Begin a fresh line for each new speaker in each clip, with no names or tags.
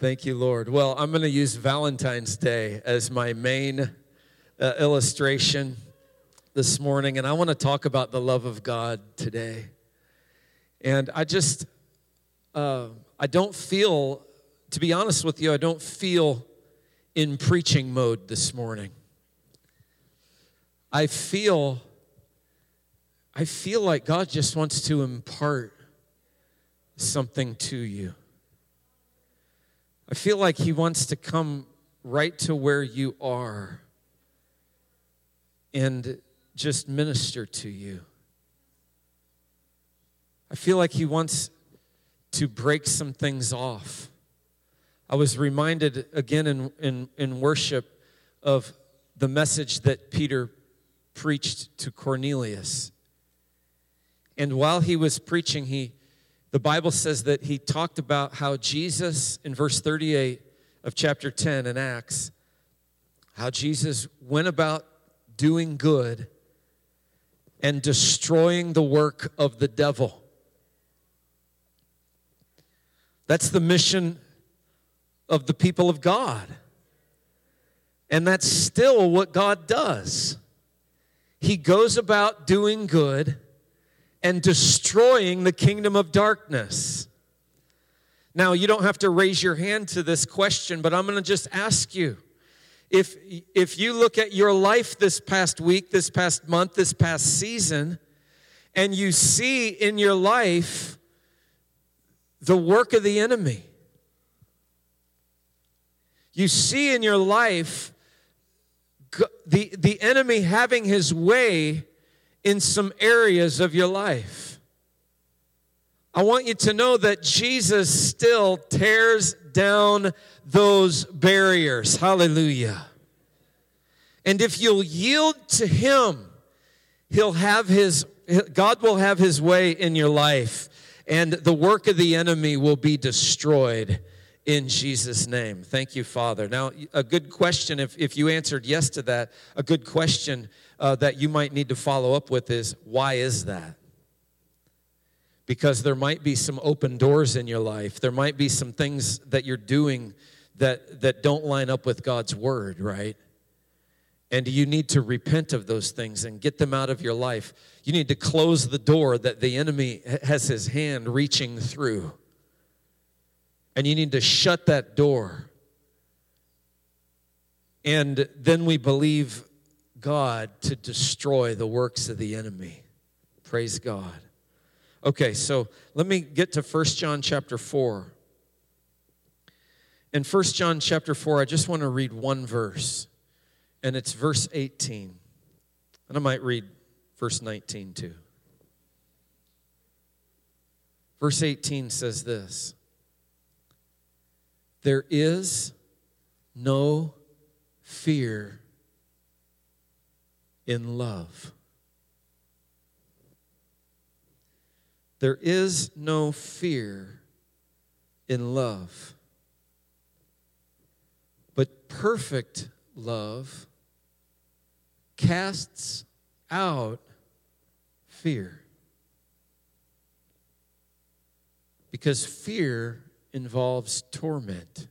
Thank you, Lord. Well, I'm going to use Valentine's Day as my main uh, illustration this morning, and I want to talk about the love of God today. And I just, uh, I don't feel, to be honest with you, I don't feel in preaching mode this morning. I feel, I feel like God just wants to impart something to you. I feel like He wants to come right to where you are and just minister to you. I feel like He wants to break some things off. I was reminded again in, in, in worship of the message that Peter preached to Cornelius. And while he was preaching, he the Bible says that he talked about how Jesus, in verse 38 of chapter 10 in Acts, how Jesus went about doing good and destroying the work of the devil. That's the mission of the people of God. And that's still what God does. He goes about doing good and destroying the kingdom of darkness. Now, you don't have to raise your hand to this question, but I'm going to just ask you. If, if you look at your life this past week, this past month, this past season, and you see in your life the work of the enemy, you see in your life the, the enemy having his way in some areas of your life. I want you to know that Jesus still tears down those barriers. Hallelujah. And if you'll yield to Him, He'll have His, God will have His way in your life, and the work of the enemy will be destroyed in Jesus' name. Thank you, Father. Now, a good question, if, if you answered yes to that, a good question uh, that you might need to follow up with is why is that? Because there might be some open doors in your life. There might be some things that you're doing that, that don't line up with God's word, right? And you need to repent of those things and get them out of your life. You need to close the door that the enemy has his hand reaching through. And you need to shut that door. And then we believe God to destroy the works of the enemy. Praise God. Okay, so let me get to First John chapter 4. In First John chapter 4, I just want to read one verse, and it's verse 18. And I might read verse 19 too. Verse 18 says this There is no fear in love. There is no fear in love, but perfect love casts out fear. Because fear involves torment.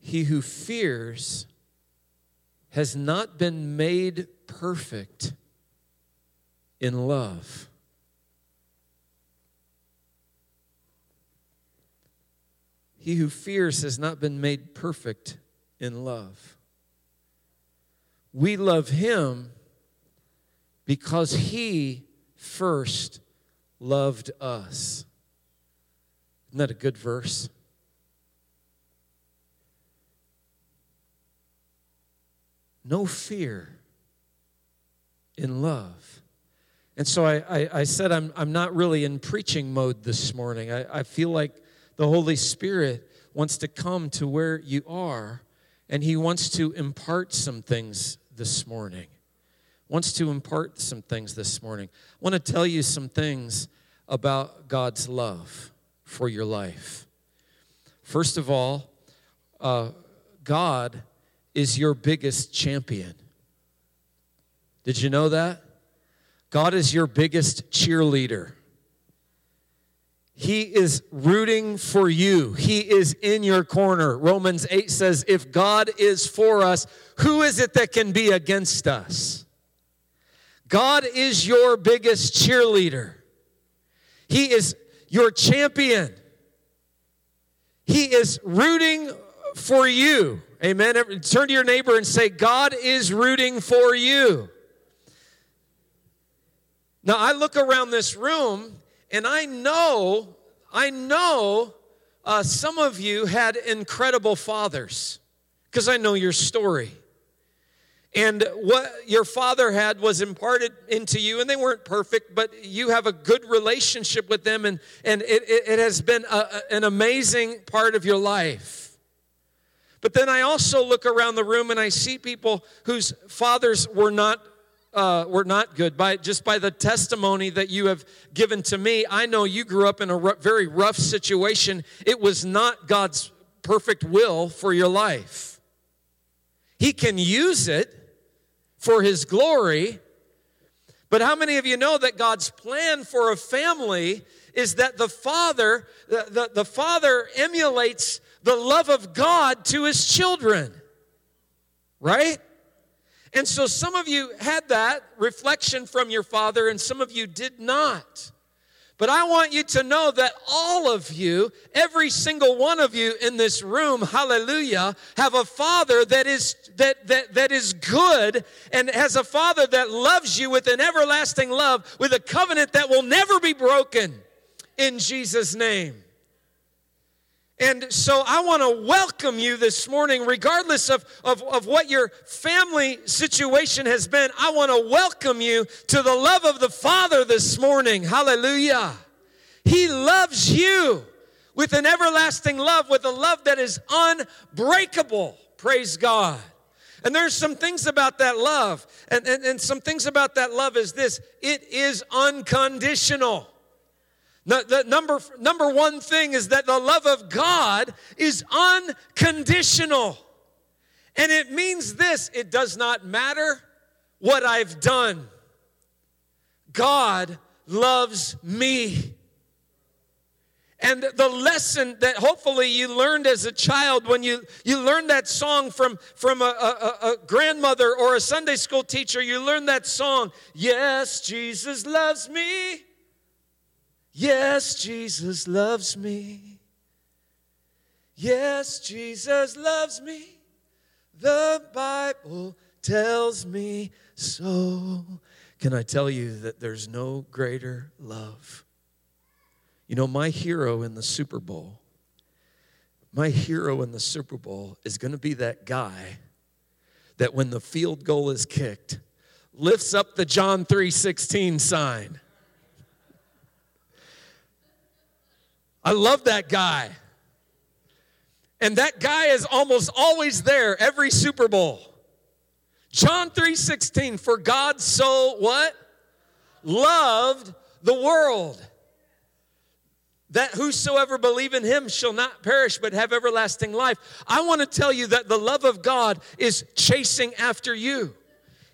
He who fears has not been made perfect in love. He who fears has not been made perfect in love. We love him because he first loved us. Isn't that a good verse? no fear in love. And so I, I, I, said, I'm, I'm not really in preaching mode this morning. I, I feel like the Holy Spirit wants to come to where you are, and He wants to impart some things this morning. Wants to impart some things this morning. I want to tell you some things about God's love for your life. First of all, uh, God is your biggest champion. Did you know that? God is your biggest cheerleader. He is rooting for you. He is in your corner. Romans 8 says, If God is for us, who is it that can be against us? God is your biggest cheerleader. He is your champion. He is rooting for you. Amen. Turn to your neighbor and say, God is rooting for you. Now, I look around this room and I know, I know uh, some of you had incredible fathers because I know your story. And what your father had was imparted into you, and they weren't perfect, but you have a good relationship with them, and, and it, it has been a, an amazing part of your life. But then I also look around the room and I see people whose fathers were not uh, were not good. By just by the testimony that you have given to me, I know you grew up in a r- very rough situation. It was not God's perfect will for your life. He can use it for His glory, but how many of you know that God's plan for a family is that the father, the, the, the father emulates the love of God to his children? Right? And so some of you had that reflection from your father, and some of you did not. But I want you to know that all of you, every single one of you in this room, hallelujah, have a father that is that that that is good and has a father that loves you with an everlasting love, with a covenant that will never be broken in Jesus name. And so I want to welcome you this morning, regardless of, of, of what your family situation has been. I want to welcome you to the love of the Father this morning. Hallelujah. He loves you with an everlasting love, with a love that is unbreakable. Praise God. And there's some things about that love. And, and, and some things about that love is this it is unconditional. The, number, number one thing is that the love of God is unconditional. And it means this it does not matter what I've done, God loves me. And the lesson that hopefully you learned as a child when you, you learned that song from, from a, a, a grandmother or a Sunday school teacher, you learned that song, Yes, Jesus loves me. Yes, Jesus loves me. Yes, Jesus loves me. The Bible tells me so. Can I tell you that there's no greater love? You know, my hero in the Super Bowl, my hero in the Super Bowl is going to be that guy that when the field goal is kicked, lifts up the John 3:16 sign I love that guy. And that guy is almost always there every Super Bowl. John 3:16 for God so what? Loved the world that whosoever believe in him shall not perish but have everlasting life. I want to tell you that the love of God is chasing after you.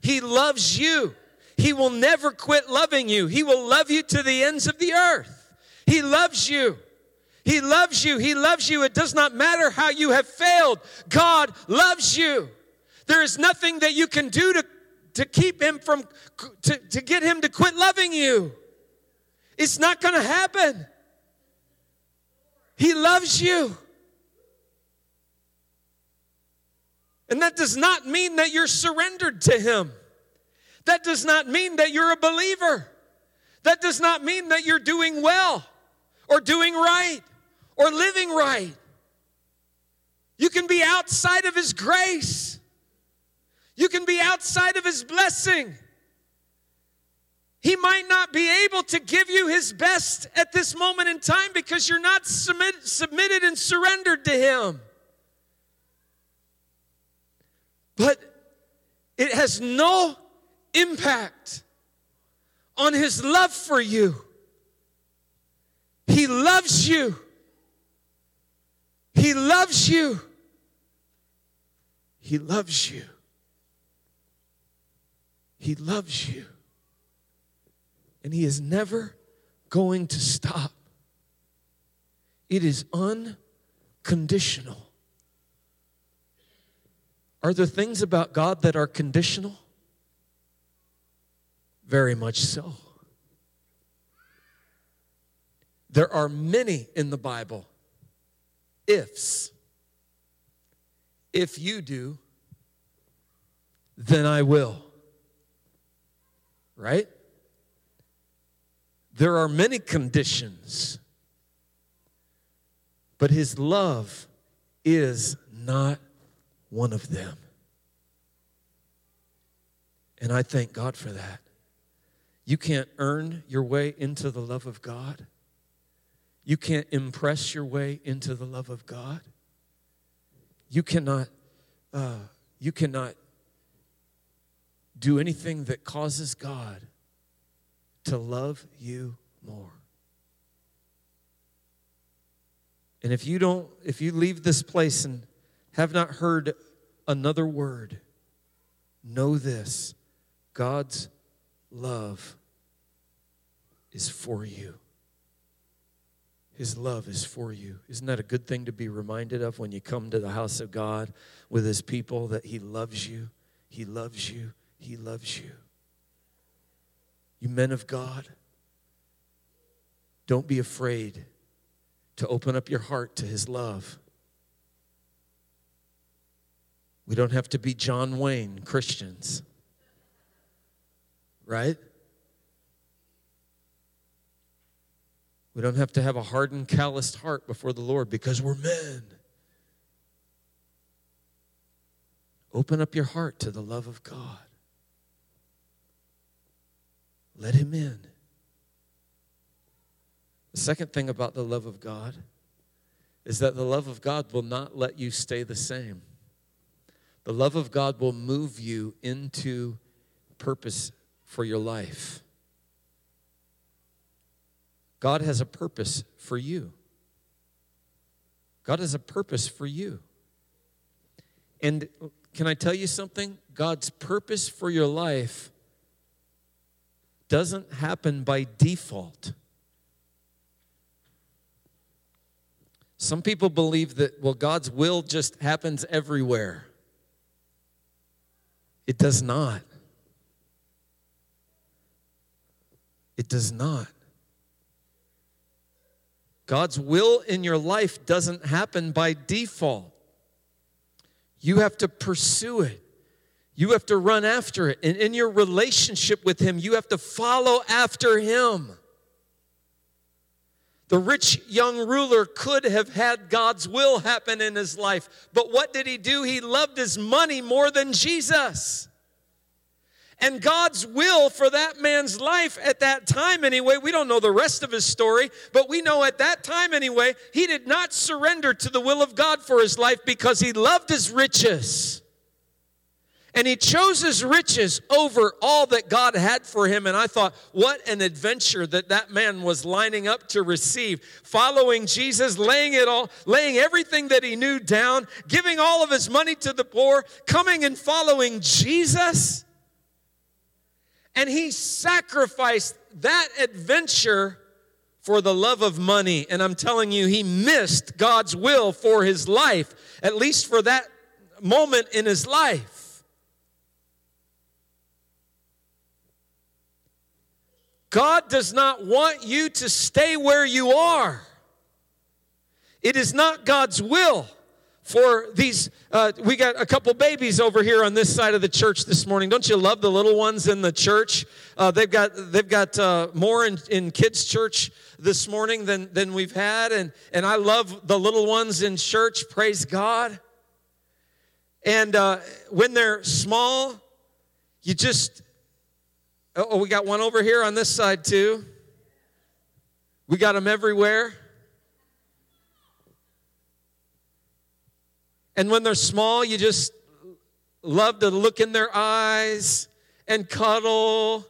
He loves you. He will never quit loving you. He will love you to the ends of the earth. He loves you. He loves you. He loves you. It does not matter how you have failed. God loves you. There is nothing that you can do to, to keep him from, to, to get him to quit loving you. It's not going to happen. He loves you. And that does not mean that you're surrendered to him. That does not mean that you're a believer. That does not mean that you're doing well or doing right or living right. You can be outside of His grace. You can be outside of His blessing. He might not be able to give you His best at this moment in time because you're not submit, submitted and surrendered to Him. But it has no impact on His love for you. He loves you. He loves you. He loves you. He loves you. And He is never going to stop It is unconditional. Are there things about God that are conditional? Very much so. There are many in the Bible ifs. If you do, then I will. Right? There are many conditions, but His love is not one of them. And I thank God for that. You can't earn your way into the love of God. You can't impress your way into the love of God. You cannot, uh, you cannot do anything that causes God to love you more. And if you don't, if you leave this place and have not heard another word, know this God's love is for you. His love is for you. Isn't that a good thing to be reminded of when you come to the house of God with His people that He loves you? He loves you. He loves you. You men of God, don't be afraid to open up your heart to His love. We don't have to be John Wayne Christians, right? We don't have to have a hardened, calloused heart before the Lord because we're men. Open up your heart to the love of God. Let Him in. The second thing about the love of God is that the love of God will not let you stay the same. The love of God will move you into purpose for your life. God has a purpose for you. God has a purpose for you. And can I tell you something? God's purpose for your life doesn't happen by default. Some people believe that, well, God's will just happens everywhere. It does not. It does not. God's will in your life doesn't happen by default. You have to pursue it. You have to run after it. And in your relationship with Him, you have to follow after Him. The rich young ruler could have had God's will happen in his life, but what did he do? He loved his money more than Jesus. And God's will for that man's life at that time, anyway, we don't know the rest of his story, but we know at that time, anyway, he did not surrender to the will of God for his life because he loved his riches. And he chose his riches over all that God had for him. And I thought, what an adventure that that man was lining up to receive. Following Jesus, laying it all, laying everything that he knew down, giving all of his money to the poor, coming and following Jesus. And he sacrificed that adventure for the love of money. And I'm telling you, he missed God's will for his life, at least for that moment in his life. God does not want you to stay where you are. It is not God's will for these uh, we got a couple babies over here on this side of the church this morning. Don't you love the little ones in the church? Uh, they've got they've got uh, more in, in kids church this morning than than we've had. And and i love the little ones in church. Praise god. And uh, when they're small you just oh we got one over here on this side too. We got them everywhere And when they're small, you just love to look in their eyes and cuddle.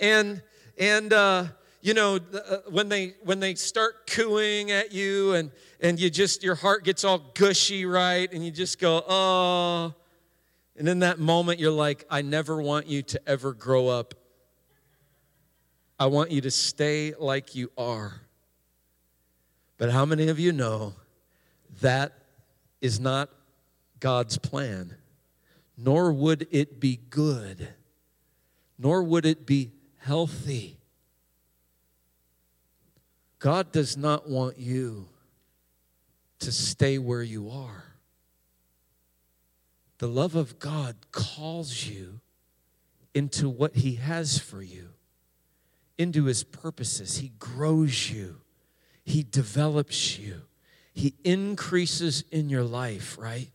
And and uh, you know uh, when they when they start cooing at you and and you just your heart gets all gushy right? And you just go oh. And in that moment you're like I never want you to ever grow up. I want you to stay like you are. But how many of you know that is not God's plan? Nor would it be good, nor would it be healthy. God does not want you to stay where you are. The love of God calls you into what He has for you, into His purposes. He grows you, He develops you, He increases in your life, right?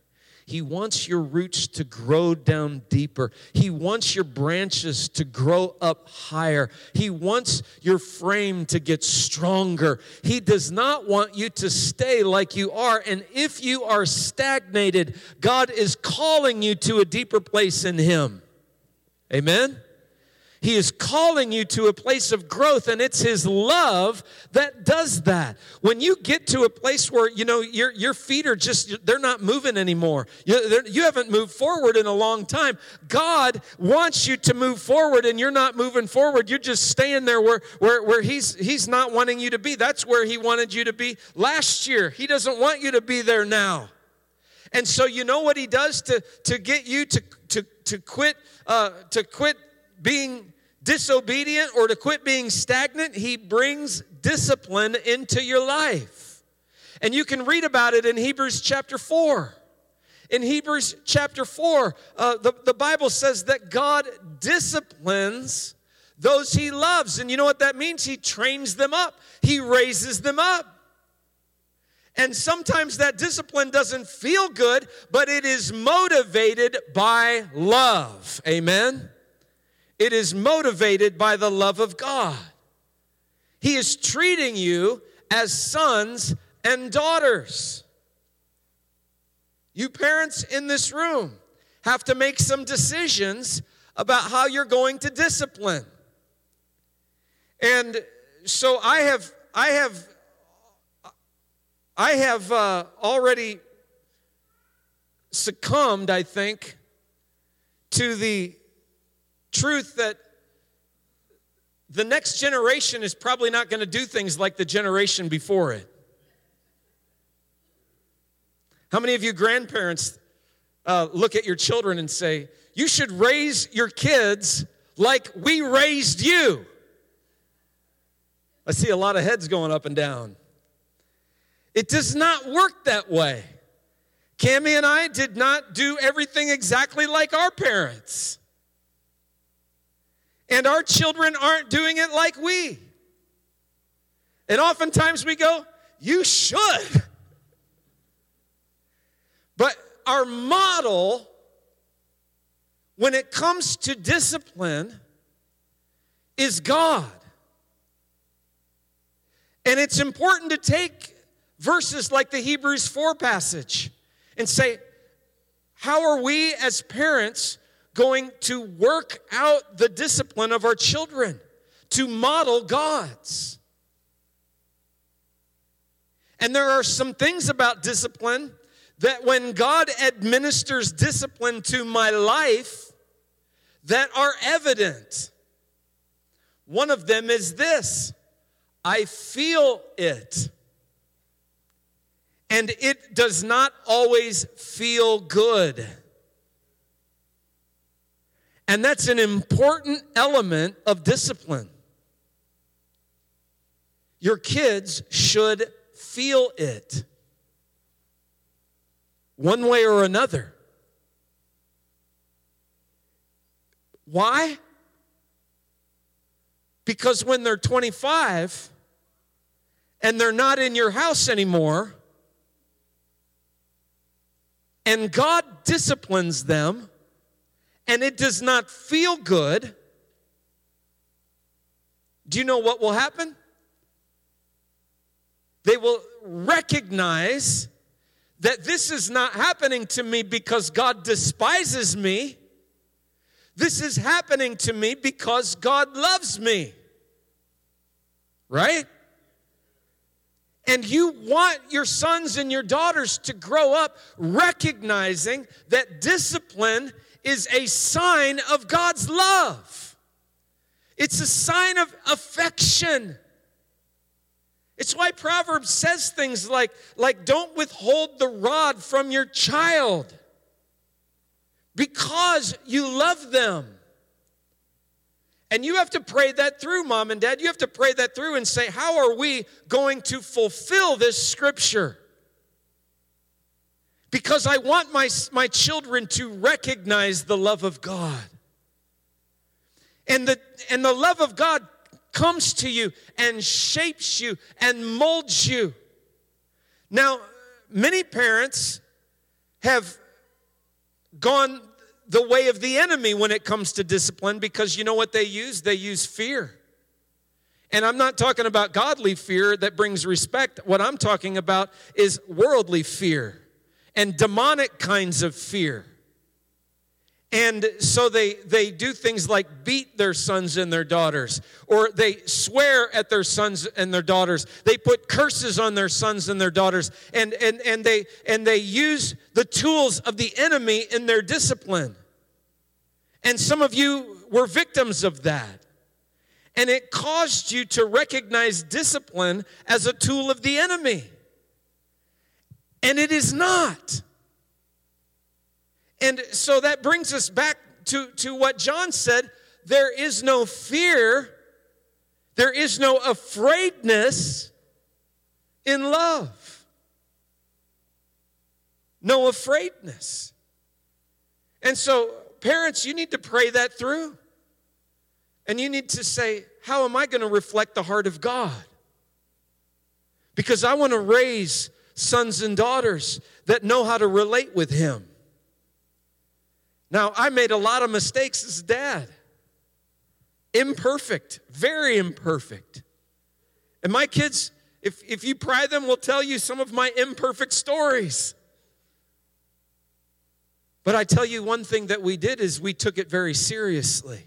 He wants your roots to grow down deeper. He wants your branches to grow up higher. He wants your frame to get stronger. He does not want you to stay like you are. And if you are stagnated, God is calling you to a deeper place in Him. Amen? He is calling you to a place of growth, and it's His love that does that. When you get to a place where, you know, your, your feet are just, they're not moving anymore, you, you haven't moved forward in a long time. God wants you to move forward, and you're not moving forward. You're just staying there where, where, where he's, he's not wanting you to be. That's where He wanted you to be last year. He doesn't want you to be there now. And so, you know what He does to, to get you to, to, to quit, uh, to quit being disobedient or to quit being stagnant, he brings discipline into your life. And you can read about it in Hebrews chapter 4. In Hebrews chapter 4, uh, the, the Bible says that God disciplines those he loves. And you know what that means? He trains them up, he raises them up. And sometimes that discipline doesn't feel good, but it is motivated by love. Amen? It is motivated by the love of God. He is treating you as sons and daughters. You parents in this room have to make some decisions about how you're going to discipline. And so I have I have I have uh, already succumbed, I think, to the truth that the next generation is probably not going to do things like the generation before it. How many of you grandparents uh, look at your children and say, You should raise your kids like we raised you? I see a lot of heads going up and down. It does not work that way. Cami and I did not do everything exactly like our parents and our children aren't doing it like we. And oftentimes we go, You should. But our model, when it comes to discipline, is God. And it's important to take verses like the Hebrews 4 passage and say, How are we as parents going to work out the discipline of our children, to model God's. And there are some things about discipline that when God administers discipline to my life that are evident. One of them is this I feel it. And it does not always feel good. And that's an important element of discipline. Your kids should feel it one way or another. Why? Because when they're 25 and they're not in your house anymore, and God disciplines them, and it does not feel good, do you know what will happen? They will recognize that this is not happening to me because God despises me. This is happening to me because God loves me. Right? And you want your sons and your daughters to grow up recognizing that discipline is a sign of God's love. It's a sign of affection. It's why Proverbs says things like, like don't withhold the rod from your child because you love them. And you have to pray that through, mom and dad. You have to pray that through and say, How are we going to fulfill this scripture? Because I want my, my children to recognize the love of God. And the, and the love of God comes to you and shapes you and molds you. Now, many parents have gone the way of the enemy when it comes to discipline because you know what they use? They use fear. And I'm not talking about godly fear that brings respect. What I'm talking about is worldly fear and demonic kinds of fear. And so they, they do things like beat their sons and their daughters, or they swear at their sons and their daughters. They put curses on their sons and their daughters, and, and, and, they, and they use the tools of the enemy in their discipline. And some of you were victims of that. And it caused you to recognize discipline as a tool of the enemy. And it is not. And so that brings us back to, to what John said there is no fear, there is no afraidness in love. No afraidness. And so parents, you need to pray that through. And you need to say, How am I going to reflect the heart of God? Because I want to raise sons and daughters that know how to relate with Him. Now, I made a lot of mistakes as dad. Imperfect, very imperfect. And my kids, if, if you pry them, will tell you some of my imperfect stories. But I tell you, one thing that we did is we took it very seriously.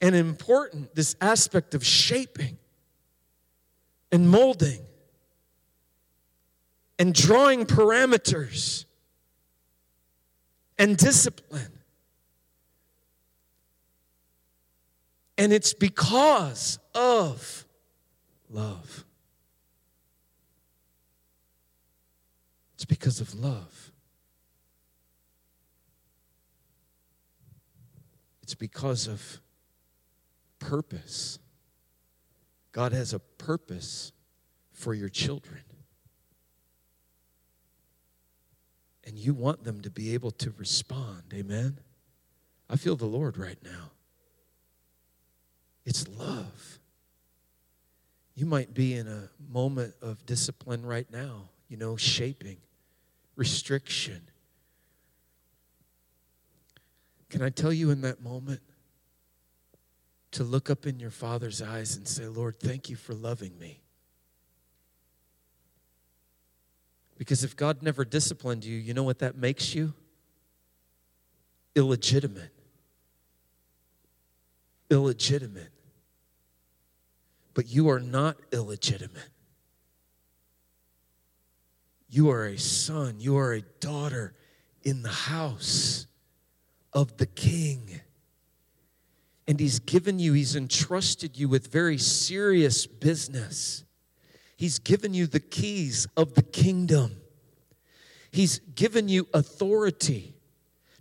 And important, this aspect of shaping and molding and drawing parameters and discipline. And it's because of love. It's because of love. It's because of purpose. God has a purpose for your children. And you want them to be able to respond. Amen? I feel the Lord right now. It's love. You might be in a moment of discipline right now, you know, shaping restriction. Can I tell you in that moment to look up in your Father's eyes and say, Lord, thank you for loving me? Because if God never disciplined you, you know what that makes you? Illegitimate. Illegitimate. But you are not illegitimate. You are a son, you are a daughter in the house of the king. And he's given you, he's entrusted you with very serious business. He's given you the keys of the kingdom. He's given you authority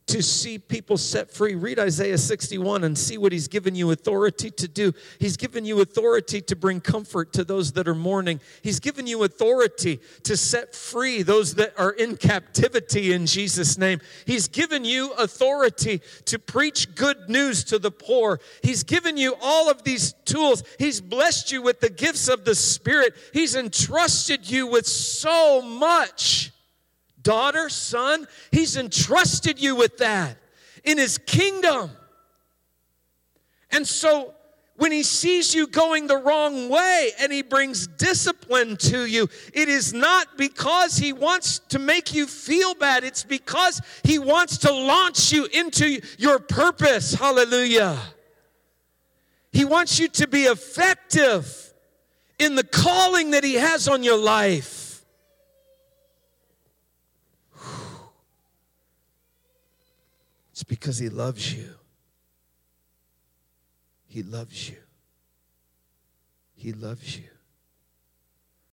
to see people set free. Read Isaiah 61 and see what he's given you authority to do. He's given you authority to bring comfort to those that are mourning. He's given you authority to set free those that are in captivity in Jesus' name. He's given you authority to preach good news to the poor. He's given you all of these tools. He's blessed you with the gifts of the Spirit. He's entrusted you with so much daughter, son, he's entrusted you with that in his kingdom. And so when he sees you going the wrong way and he brings discipline to you, it is not because he wants to make you feel bad. It's because he wants to launch you into your purpose. Hallelujah. He wants you to be effective in the calling that he has on your life. It's because He loves you. He loves you. He loves you.